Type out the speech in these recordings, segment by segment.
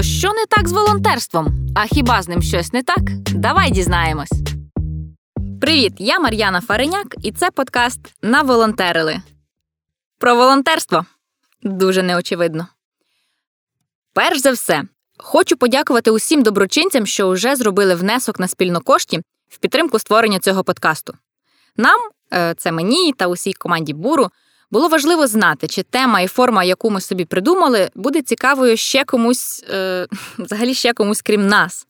То що не так з волонтерством? А хіба з ним щось не так? Давай дізнаємось. Привіт, я Мар'яна Фареняк, і це подкаст Наволонтерили. Про волонтерство дуже неочевидно. Перш за все, хочу подякувати усім доброчинцям, що вже зробили внесок на спільно кошті в підтримку створення цього подкасту. Нам, е, це мені та усій команді Буру, було важливо знати, чи тема і форма, яку ми собі придумали, буде цікавою ще комусь, е, взагалі ще комусь крім нас.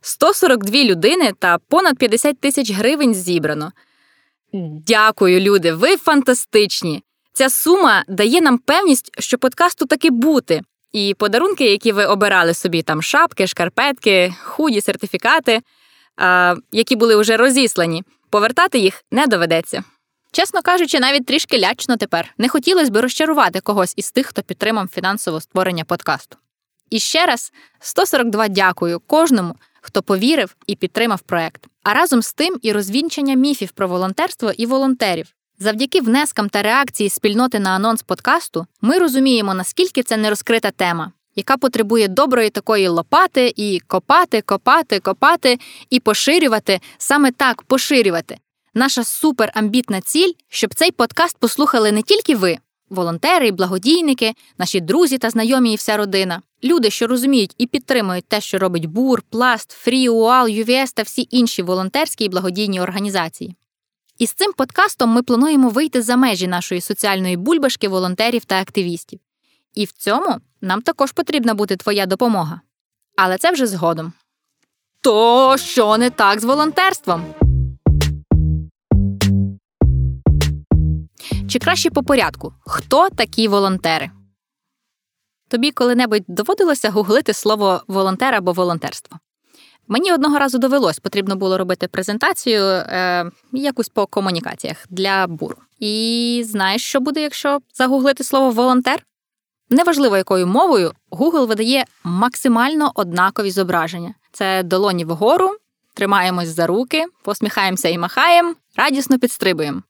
142 людини та понад 50 тисяч гривень зібрано. Дякую, люди, ви фантастичні! Ця сума дає нам певність, що подкасту таки бути. І подарунки, які ви обирали собі, там шапки, шкарпетки, худі, сертифікати, які були вже розіслані, повертати їх не доведеться. Чесно кажучи, навіть трішки лячно тепер не хотілося б розчарувати когось із тих, хто підтримав фінансове створення подкасту. І ще раз 142 дякую кожному, хто повірив і підтримав проект. А разом з тим і розвінчання міфів про волонтерство і волонтерів. Завдяки внескам та реакції спільноти на анонс подкасту ми розуміємо, наскільки це нерозкрита тема, яка потребує доброї такої лопати і копати, копати, копати і поширювати саме так поширювати. Наша суперамбітна ціль, щоб цей подкаст послухали не тільки ви, волонтери і благодійники, наші друзі та знайомі і вся родина, люди, що розуміють і підтримують те, що робить БУР, Пласт, Фрі, УАЛ, ЮВС та всі інші волонтерські і благодійні організації. І з цим подкастом ми плануємо вийти за межі нашої соціальної бульбашки волонтерів та активістів. І в цьому нам також потрібна буде твоя допомога. Але це вже згодом. То що не так з волонтерством? Чи краще по порядку, хто такі волонтери? Тобі коли-небудь доводилося гуглити слово волонтер або волонтерство? Мені одного разу довелось, потрібно було робити презентацію е, якусь по комунікаціях для буру. І знаєш, що буде, якщо загуглити слово волонтер? Неважливо, якою мовою Google видає максимально однакові зображення: це долоні вгору, тримаємось за руки, посміхаємося і махаємо, радісно підстрибуємо.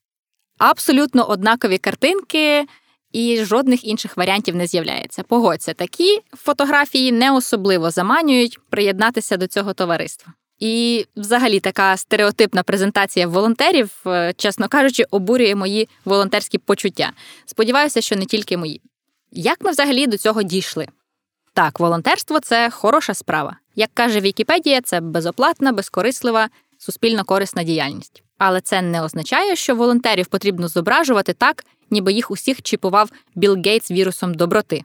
Абсолютно однакові картинки. І жодних інших варіантів не з'являється. Погодься, такі фотографії не особливо заманюють приєднатися до цього товариства. І, взагалі, така стереотипна презентація волонтерів, е, чесно кажучи, обурює мої волонтерські почуття. Сподіваюся, що не тільки мої. Як ми взагалі до цього дійшли? Так, волонтерство це хороша справа. Як каже Вікіпедія, це безоплатна, безкорислива, суспільно корисна діяльність. Але це не означає, що волонтерів потрібно зображувати так, ніби їх усіх чіпував Білл Гейтс вірусом доброти.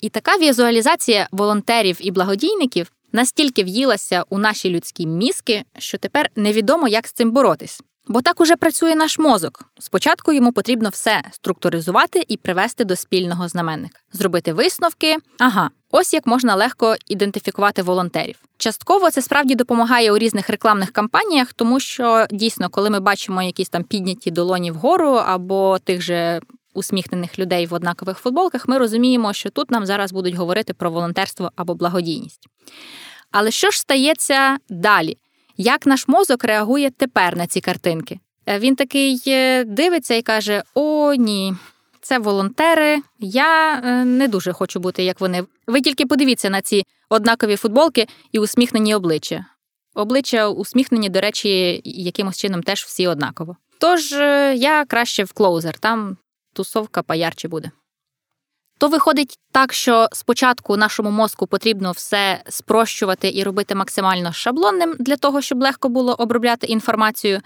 І така візуалізація волонтерів і благодійників настільки в'їлася у наші людські мізки, що тепер невідомо, як з цим боротись. Бо так уже працює наш мозок. Спочатку йому потрібно все структуризувати і привести до спільного знаменника, зробити висновки. Ага, ось як можна легко ідентифікувати волонтерів. Частково це справді допомагає у різних рекламних кампаніях, тому що дійсно, коли ми бачимо якісь там підняті долоні вгору або тих же усміхнених людей в однакових футболках, ми розуміємо, що тут нам зараз будуть говорити про волонтерство або благодійність. Але що ж стається далі? Як наш мозок реагує тепер на ці картинки? Е, він такий е, дивиться і каже: О, ні, це волонтери. Я е, не дуже хочу бути, як вони. Ви тільки подивіться на ці однакові футболки і усміхнені обличчя. Обличчя усміхнені, до речі, якимось чином теж всі однаково. Тож я краще в клоузер, там тусовка поярче буде. То виходить так, що спочатку нашому мозку потрібно все спрощувати і робити максимально шаблонним для того, щоб легко було обробляти інформацію.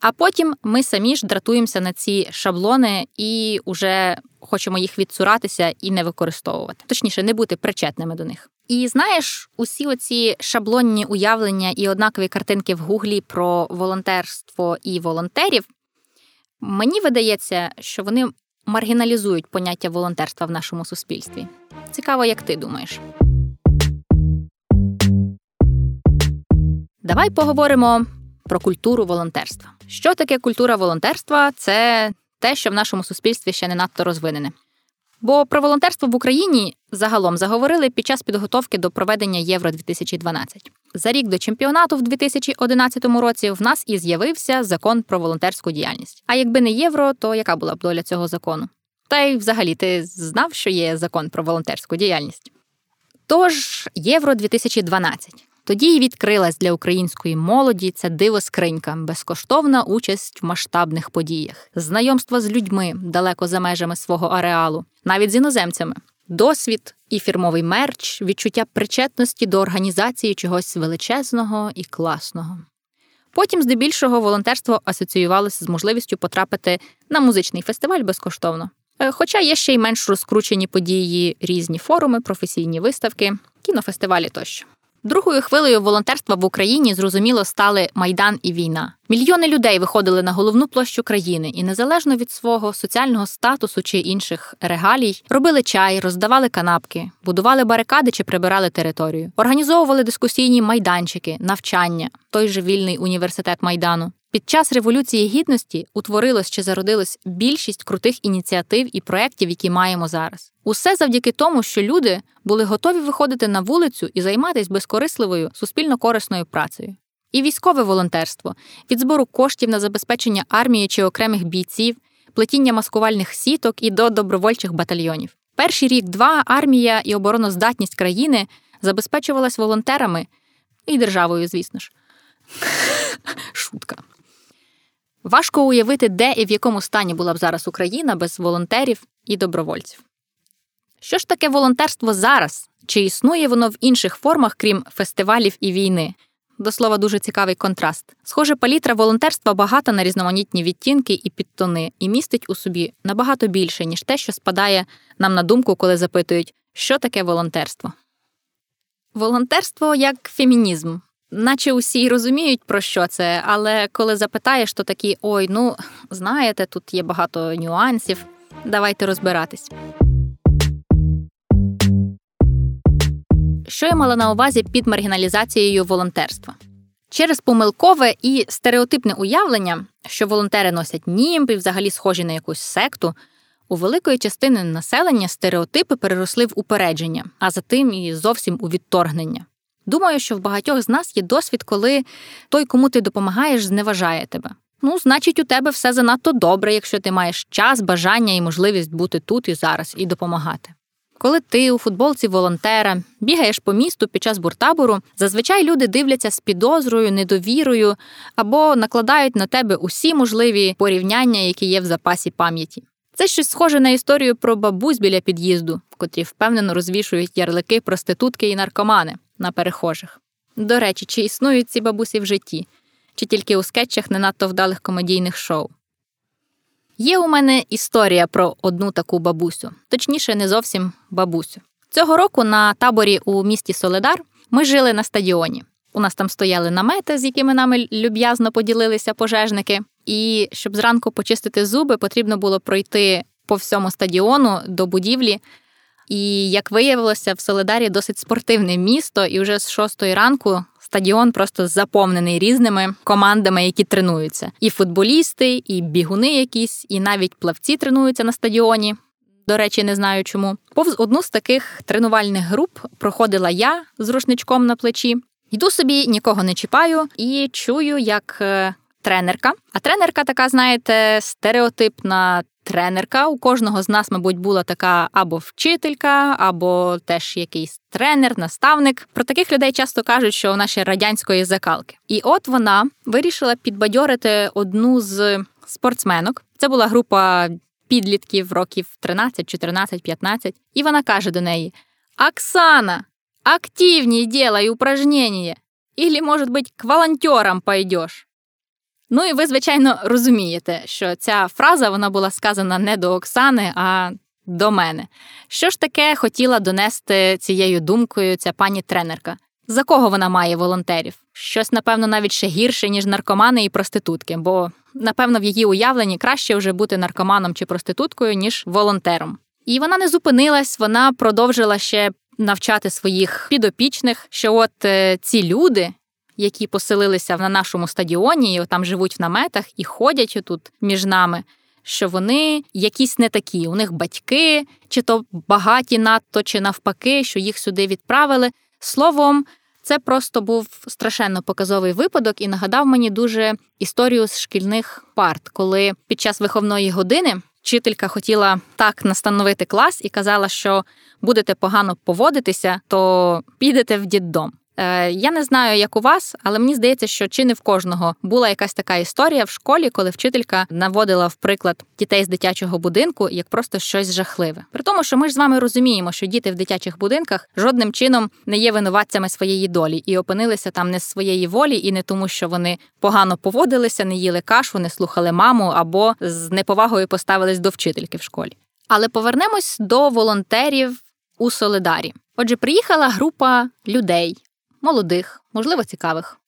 А потім ми самі ж дратуємося на ці шаблони і вже хочемо їх відсуратися і не використовувати, точніше, не бути причетними до них. І знаєш, усі оці шаблонні уявлення і однакові картинки в гуглі про волонтерство і волонтерів. Мені видається, що вони маргіналізують поняття волонтерства в нашому суспільстві. Цікаво, як ти думаєш. Давай поговоримо про культуру волонтерства. Що таке культура волонтерства? Це те, що в нашому суспільстві ще не надто розвинене. Бо про волонтерство в Україні загалом заговорили під час підготовки до проведення Євро 2012 За рік до чемпіонату в 2011 році в нас і з'явився закон про волонтерську діяльність. А якби не євро, то яка була б доля цього закону? Та й взагалі ти знав, що є закон про волонтерську діяльність? Тож, Євро 2012. Тоді й відкрилась для української молоді ця диво скринька, безкоштовна участь в масштабних подіях, знайомство з людьми далеко за межами свого ареалу, навіть з іноземцями, досвід і фірмовий мерч, відчуття причетності до організації чогось величезного і класного. Потім, здебільшого, волонтерство асоціювалося з можливістю потрапити на музичний фестиваль безкоштовно. Е, хоча є ще й менш розкручені події, різні форуми, професійні виставки, кінофестивалі тощо. Другою хвилею волонтерства в Україні зрозуміло стали майдан і війна. Мільйони людей виходили на головну площу країни і незалежно від свого соціального статусу чи інших регалій, робили чай, роздавали канапки, будували барикади чи прибирали територію, організовували дискусійні майданчики, навчання, той же вільний університет майдану. Під час революції гідності утворилось чи зародилось більшість крутих ініціатив і проєктів, які маємо зараз. Усе завдяки тому, що люди були готові виходити на вулицю і займатися безкорисливою суспільно корисною працею. І військове волонтерство від збору коштів на забезпечення армії чи окремих бійців, плетіння маскувальних сіток і до добровольчих батальйонів. Перший рік-два армія і обороноздатність країни забезпечувалась волонтерами і державою, звісно ж. Шутка. Важко уявити, де і в якому стані була б зараз Україна без волонтерів і добровольців. Що ж таке волонтерство зараз? Чи існує воно в інших формах, крім фестивалів і війни? До слова, дуже цікавий контраст. Схоже, палітра волонтерства багата на різноманітні відтінки і підтони, і містить у собі набагато більше, ніж те, що спадає нам на думку, коли запитують, що таке волонтерство. Волонтерство як фемінізм наче усі й розуміють, про що це, але коли запитаєш, то такі ой, ну знаєте, тут є багато нюансів. Давайте розбиратись. Що я мала на увазі під маргіналізацією волонтерства? Через помилкове і стереотипне уявлення, що волонтери носять німб і взагалі схожі на якусь секту, у великої частини населення стереотипи переросли в упередження, а за тим і зовсім у відторгнення. Думаю, що в багатьох з нас є досвід, коли той, кому ти допомагаєш, зневажає тебе. Ну, значить, у тебе все занадто добре, якщо ти маєш час, бажання і можливість бути тут і зараз і допомагати. Коли ти у футболці волонтера бігаєш по місту під час буртабору, зазвичай люди дивляться з підозрою, недовірою або накладають на тебе усі можливі порівняння, які є в запасі пам'яті. Це щось схоже на історію про бабусь біля під'їзду, котрі впевнено розвішують ярлики проститутки і наркомани на перехожих. До речі, чи існують ці бабусі в житті, чи тільки у скетчах не надто вдалих комедійних шоу. Є у мене історія про одну таку бабусю, точніше, не зовсім бабусю. Цього року на таборі у місті Соледар ми жили на стадіоні. У нас там стояли намети, з якими нами люб'язно поділилися пожежники. І щоб зранку почистити зуби, потрібно було пройти по всьому стадіону до будівлі, і як виявилося, в Солидарі досить спортивне місто, і вже з шостої ранку стадіон просто заповнений різними командами, які тренуються. І футболісти, і бігуни якісь, і навіть плавці тренуються на стадіоні. До речі, не знаю чому. Повз одну з таких тренувальних груп проходила я з рушничком на плечі. Йду собі, нікого не чіпаю, і чую, як е, тренерка. А тренерка така, знаєте, стереотипна тренерка. У кожного з нас, мабуть, була така або вчителька, або теж якийсь тренер, наставник. Про таких людей часто кажуть, що вона ще радянської закалки. І от вона вирішила підбадьорити одну з спортсменок. Це була група підлітків років 13, 14, 15. І вона каже до неї: Оксана, активней делай упражнения. Или, может быть, к волонтерам пойдешь. Ну і ви, звичайно, розумієте, що ця фраза вона була сказана не до Оксани, а до мене. Що ж таке хотіла донести цією думкою ця пані тренерка? За кого вона має волонтерів? Щось, напевно, навіть ще гірше, ніж наркомани і проститутки, бо, напевно, в її уявленні краще вже бути наркоманом чи проституткою, ніж волонтером. І вона не зупинилась, вона продовжила ще навчати своїх підопічних, що от е, ці люди, які поселилися на нашому стадіоні, і там живуть в наметах і ходять тут між нами. Що вони якісь не такі, у них батьки, чи то багаті надто, чи навпаки, що їх сюди відправили. Словом, це просто був страшенно показовий випадок і нагадав мені дуже історію з шкільних парт, коли під час виховної години вчителька хотіла так настановити клас і казала, що будете погано поводитися, то підете в діддом. Е, я не знаю, як у вас, але мені здається, що чи не в кожного була якась така історія в школі, коли вчителька наводила в приклад дітей з дитячого будинку як просто щось жахливе. При тому, що ми ж з вами розуміємо, що діти в дитячих будинках жодним чином не є винуватцями своєї долі і опинилися там не з своєї волі, і не тому, що вони погано поводилися, не їли кашу, не слухали маму або з неповагою поставились до вчительки в школі. Але повернемось до волонтерів у Солидарі. Отже, приїхала група людей, молодих, можливо, цікавих,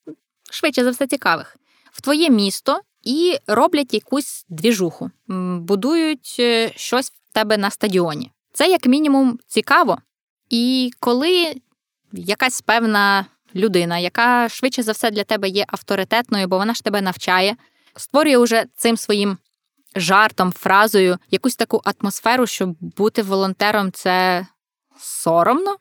швидше за все, цікавих, в твоє місто і роблять якусь двіжуху, будують е, щось в тебе на стадіоні. Це, як мінімум, цікаво. І коли якась певна людина, яка швидше за все для тебе є авторитетною, бо вона ж тебе навчає, створює уже цим своїм жартом, фразою якусь таку атмосферу, що бути волонтером це соромно,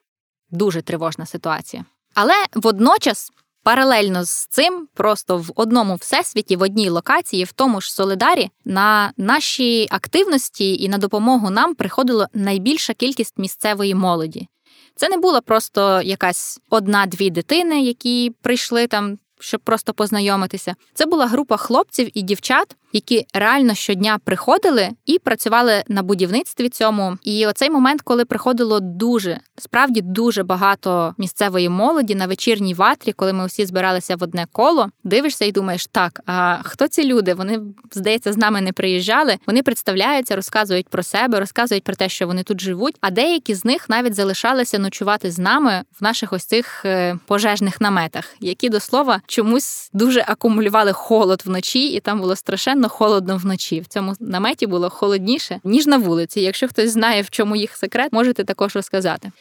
дуже тривожна ситуація. Але водночас, паралельно з цим, просто в одному всесвіті, в одній локації, в тому ж Солидарі, на наші активності і на допомогу нам приходила найбільша кількість місцевої молоді. Це не була просто якась одна-дві дитини, які прийшли там щоб просто познайомитися. Це була група хлопців і дівчат, які реально щодня приходили і працювали на будівництві цьому. І оцей момент, коли приходило дуже справді дуже багато місцевої молоді на вечірній ватрі, коли ми всі збиралися в одне коло, дивишся і думаєш, так а хто ці люди? Вони здається з нами не приїжджали. Вони представляються, розказують про себе, розказують про те, що вони тут живуть. А деякі з них навіть залишалися ночувати з нами в наших ось цих е, пожежних наметах, які до слова чомусь дуже акумулювали холод вночі, і там було страшенно холодно вночі. В цьому наметі було холодніше ніж на вулиці. Якщо хтось знає, в чому їх секрет, можете також розказати.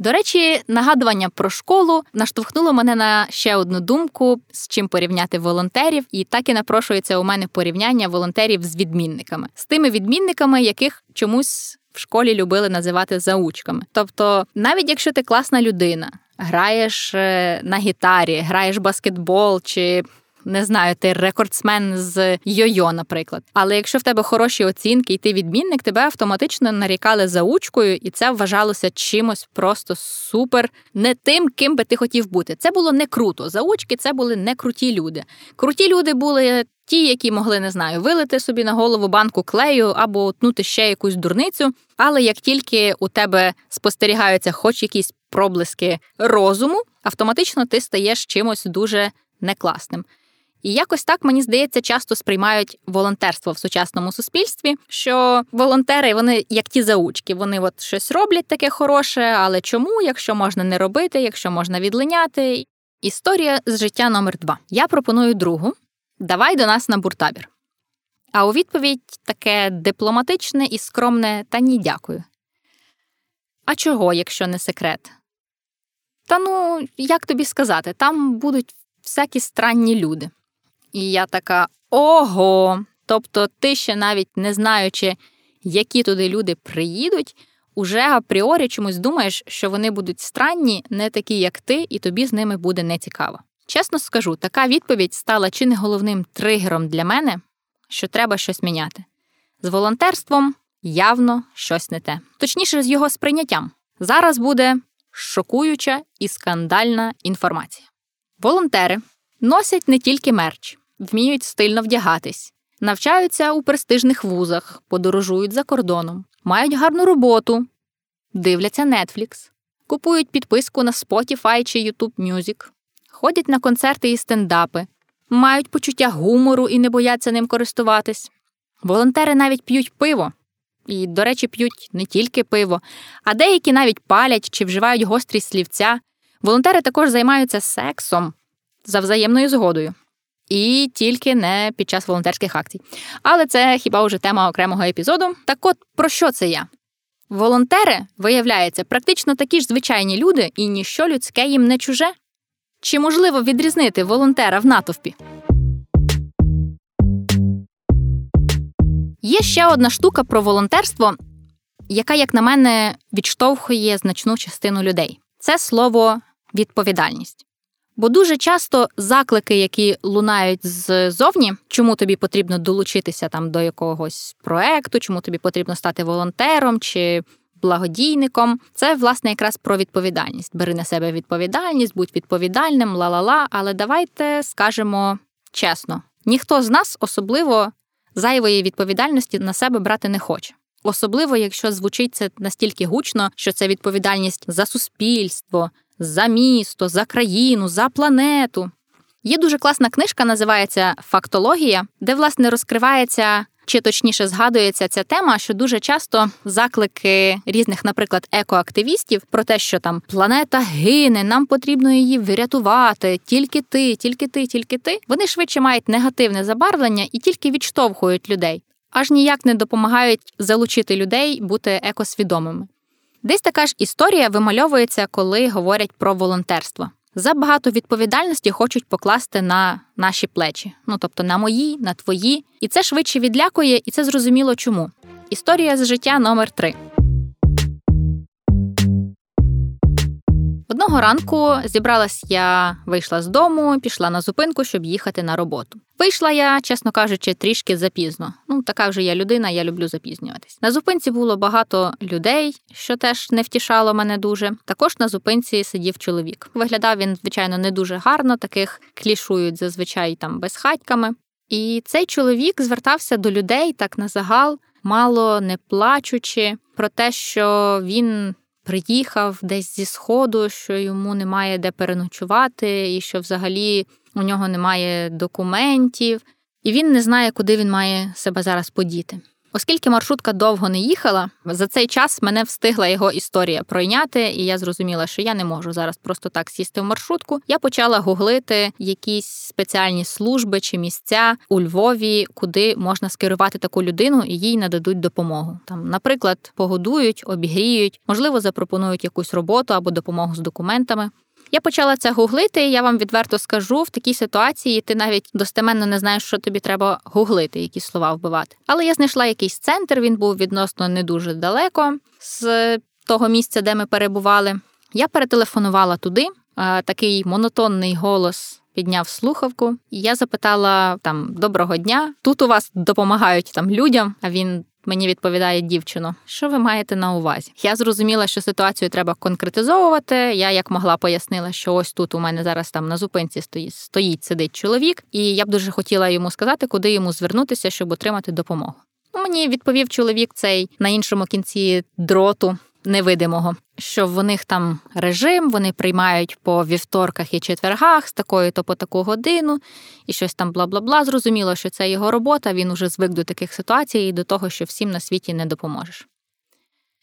До речі, нагадування про школу наштовхнуло мене на ще одну думку, з чим порівняти волонтерів, і так і напрошується у мене порівняння волонтерів з відмінниками, з тими відмінниками, яких чомусь в школі любили називати заучками. Тобто, навіть якщо ти класна людина, граєш е, на гітарі, граєш баскетбол чи. Не знаю, ти рекордсмен з йо-йо, наприклад. Але якщо в тебе хороші оцінки і ти відмінник, тебе автоматично нарікали заучкою, і це вважалося чимось просто супер, не тим, ким би ти хотів бути. Це було не круто. Заучки це були не круті люди. Круті люди були ті, які могли, не знаю, вилити собі на голову банку клею або утнути ще якусь дурницю. Але як тільки у тебе спостерігаються хоч якісь проблиски розуму, автоматично ти стаєш чимось дуже некласним. І якось так мені здається, часто сприймають волонтерство в сучасному суспільстві. Що волонтери, вони як ті заучки, вони от щось роблять таке хороше, але чому, якщо можна не робити, якщо можна відлиняти? Історія з життя номер два. Я пропоную другу. Давай до нас на буртабір. А у відповідь таке дипломатичне і скромне та ні, дякую. А чого, якщо не секрет? Та ну, як тобі сказати, там будуть всякі странні люди. І я така ого. Тобто, ти ще навіть не знаючи, які туди люди приїдуть, уже апріорі чомусь думаєш, що вони будуть странні, не такі, як ти, і тобі з ними буде нецікаво. Чесно скажу, така відповідь стала чи не головним тригером для мене, що треба щось міняти. З волонтерством явно щось не те, точніше, з його сприйняттям. Зараз буде шокуюча і скандальна інформація. Волонтери носять не тільки мерч, вміють стильно вдягатись, навчаються у престижних вузах, подорожують за кордоном, мають гарну роботу, дивляться Netflix, купують підписку на Spotify чи YouTube Music, ходять на концерти і стендапи, мають почуття гумору і не бояться ним користуватись. Волонтери навіть п'ють пиво. І, до речі, п'ють не тільки пиво, а деякі навіть палять чи вживають гострі слівця. Волонтери також займаються сексом за взаємною згодою. І тільки не під час волонтерських акцій. Але це хіба вже тема окремого епізоду. Так от про що це я? Волонтери, виявляється, практично такі ж звичайні люди, і ніщо людське їм не чуже. Чи можливо відрізнити волонтера в натовпі? Є ще одна штука про волонтерство, яка, як на мене, відштовхує значну частину людей. Це слово відповідальність. Бо дуже часто заклики, які лунають ззовні, чому тобі потрібно долучитися там до якогось проекту, чому тобі потрібно стати волонтером чи благодійником, це власне якраз про відповідальність. Бери на себе відповідальність, будь відповідальним, ла-ла-ла. Але давайте скажемо чесно: ніхто з нас особливо зайвої відповідальності на себе брати не хоче. Особливо, якщо звучить це настільки гучно, що це відповідальність за суспільство, за місто, за країну, за планету. Є дуже класна книжка, називається Фактологія, де, власне, розкривається. Чи точніше згадується ця тема, що дуже часто заклики різних, наприклад, екоактивістів про те, що там планета гине, нам потрібно її врятувати, тільки ти, тільки ти, тільки ти, вони швидше мають негативне забарвлення і тільки відштовхують людей, аж ніяк не допомагають залучити людей бути екосвідомими. Десь така ж історія вимальовується, коли говорять про волонтерство. Забагато відповідальності хочуть покласти на наші плечі, ну тобто на мої, на твої, і це швидше відлякує, і це зрозуміло чому. Історія з життя номер 3 Одного ранку зібралась я, вийшла з дому, пішла на зупинку, щоб їхати на роботу. Вийшла я, чесно кажучи, трішки запізно. Така вже я людина, я люблю запізнюватись. На зупинці було багато людей, що теж не втішало мене дуже. Також на зупинці сидів чоловік. Виглядав він, звичайно, не дуже гарно, таких клішують зазвичай там безхатьками. І цей чоловік звертався до людей так на загал, мало не плачучи, про те, що він приїхав десь зі сходу, що йому немає де переночувати, і що взагалі у нього немає документів, і він не знає, куди він має себе зараз подіти. Оскільки маршрутка довго не їхала, за цей час мене встигла його історія пройняти, і я зрозуміла, що я не можу зараз просто так сісти в маршрутку. Я почала гуглити якісь спеціальні служби чи місця у Львові, куди можна скерувати таку людину і їй нададуть допомогу. Там, наприклад, погодують, обігріють, можливо, запропонують якусь роботу або допомогу з документами. Я почала це гуглити, я вам відверто скажу, в такій ситуації ти навіть достеменно не знаєш, що тобі треба гуглити, які слова вбивати. Але я знайшла якийсь центр, він був відносно не дуже далеко з того місця, де ми перебували. Я перетелефонувала туди. Такий монотонний голос підняв слухавку, і я запитала там доброго дня. Тут у вас допомагають там людям. А він Мені відповідає дівчино, що ви маєте на увазі? Я зрозуміла, що ситуацію треба конкретизовувати. Я як могла пояснила, що ось тут у мене зараз там на зупинці стоїть, стоїть сидить чоловік, і я б дуже хотіла йому сказати, куди йому звернутися, щоб отримати допомогу. Ну, Мені відповів чоловік цей на іншому кінці дроту невидимого, що в них там режим, вони приймають по вівторках і четвергах з такої то по таку годину, і щось там бла бла бла. Зрозуміло, що це його робота. Він уже звик до таких ситуацій і до того, що всім на світі не допоможеш.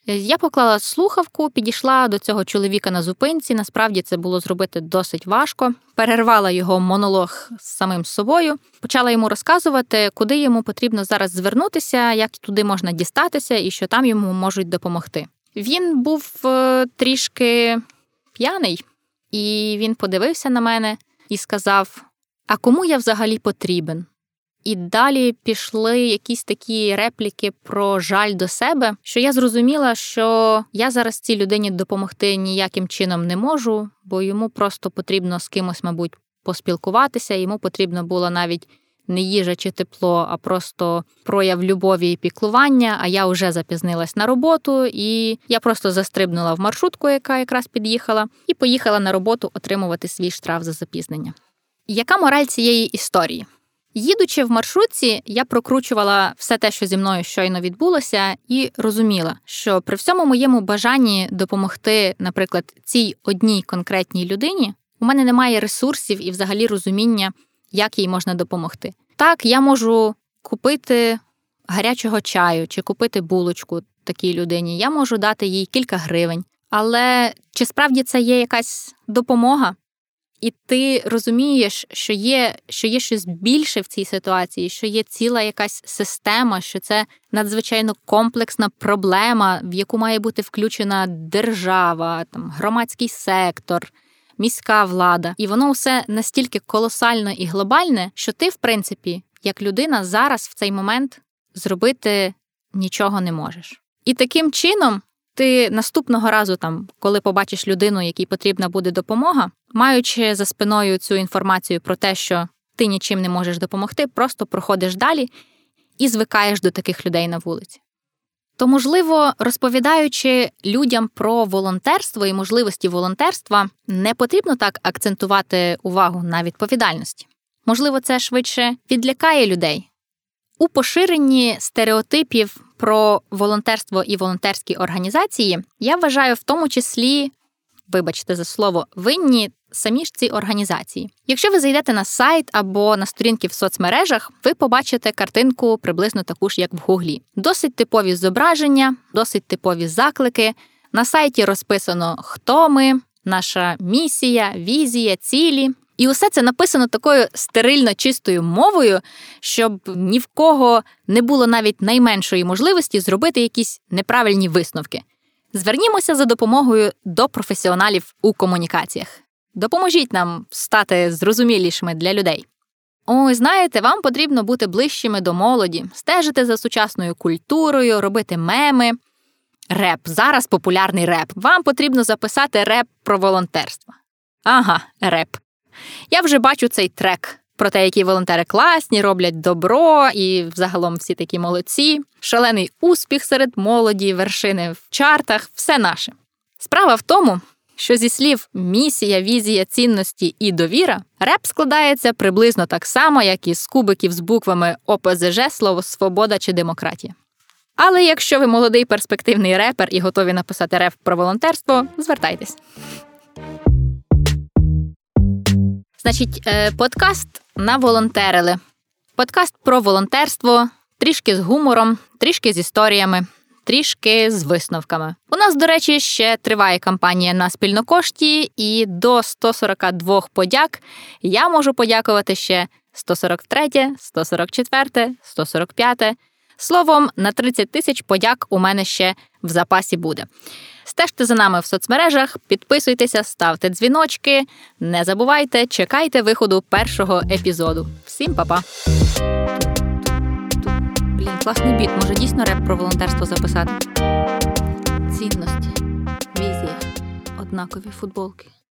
Я поклала слухавку, підійшла до цього чоловіка на зупинці. Насправді це було зробити досить важко. Перервала його монолог з самим собою, почала йому розказувати, куди йому потрібно зараз звернутися, як туди можна дістатися і що там йому можуть допомогти. Він був е, трішки п'яний, і він подивився на мене і сказав: А кому я взагалі потрібен? І далі пішли якісь такі репліки про жаль до себе, що я зрозуміла, що я зараз цій людині допомогти ніяким чином не можу, бо йому просто потрібно з кимось, мабуть, поспілкуватися. Йому потрібно було навіть не їжа чи тепло, а просто прояв любові і піклування. А я вже запізнилась на роботу, і я просто застрибнула в маршрутку, яка якраз під'їхала, і поїхала на роботу отримувати свій штраф за запізнення. Яка мораль цієї історії? Їдучи в маршрутці, я прокручувала все те, що зі мною щойно відбулося, і розуміла, що при всьому моєму бажанні допомогти, наприклад, цій одній конкретній людині, у мене немає ресурсів і взагалі розуміння, як їй можна допомогти. Так, я можу купити гарячого чаю чи купити булочку такій людині. Я можу дати їй кілька гривень. Але чи справді це є якась допомога? І ти розумієш, що є що є щось більше в цій ситуації, що є ціла якась система, що це надзвичайно комплексна проблема, в яку має бути включена держава, там громадський сектор, міська влада, і воно все настільки колосально і глобальне, що ти, в принципі, як людина, зараз в цей момент зробити нічого не можеш. І таким чином. Ти наступного разу, там, коли побачиш людину, якій потрібна буде допомога, маючи за спиною цю інформацію про те, що ти нічим не можеш допомогти, просто проходиш далі і звикаєш до таких людей на вулиці. То, можливо, розповідаючи людям про волонтерство і можливості волонтерства, не потрібно так акцентувати увагу на відповідальності. Можливо, це швидше відлякає людей. У поширенні стереотипів про волонтерство і волонтерські організації я вважаю в тому числі, вибачте за слово, винні самі ж ці організації. Якщо ви зайдете на сайт або на сторінки в соцмережах, ви побачите картинку приблизно таку ж, як в Гуглі. Досить типові зображення, досить типові заклики. На сайті розписано, хто ми, наша місія, візія, цілі. І усе це написано такою стерильно чистою мовою, щоб ні в кого не було навіть найменшої можливості зробити якісь неправильні висновки. Звернімося за допомогою до професіоналів у комунікаціях. Допоможіть нам стати зрозумілішими для людей. Ой, знаєте, вам потрібно бути ближчими до молоді, стежити за сучасною культурою, робити меми. Реп. Зараз популярний реп. Вам потрібно записати реп про волонтерство. Ага, реп. Я вже бачу цей трек про те, які волонтери класні, роблять добро і взагалом всі такі молодці, шалений успіх серед молоді, вершини в чартах, все наше. Справа в тому, що зі слів місія, візія, цінності і довіра, реп складається приблизно так само, як і з кубиків з буквами ОПЗЖ, слово свобода чи демократія. Але якщо ви молодий перспективний репер і готові написати реп про волонтерство, звертайтесь. Значить, е, подкаст наволонтерили. Подкаст про волонтерство, трішки з гумором, трішки з історіями трішки з висновками. У нас, до речі, ще триває кампанія на спільнокошті, і до 142 подяк я можу подякувати ще 143, 144, 145. Словом, на 30 тисяч подяк у мене ще в запасі буде. Стежте за нами в соцмережах, підписуйтеся, ставте дзвіночки. Не забувайте, чекайте виходу першого епізоду. Всім па-па! Блін, класний біт. Може дійсно реп про волонтерство записати. Цінності, візія, однакові футболки.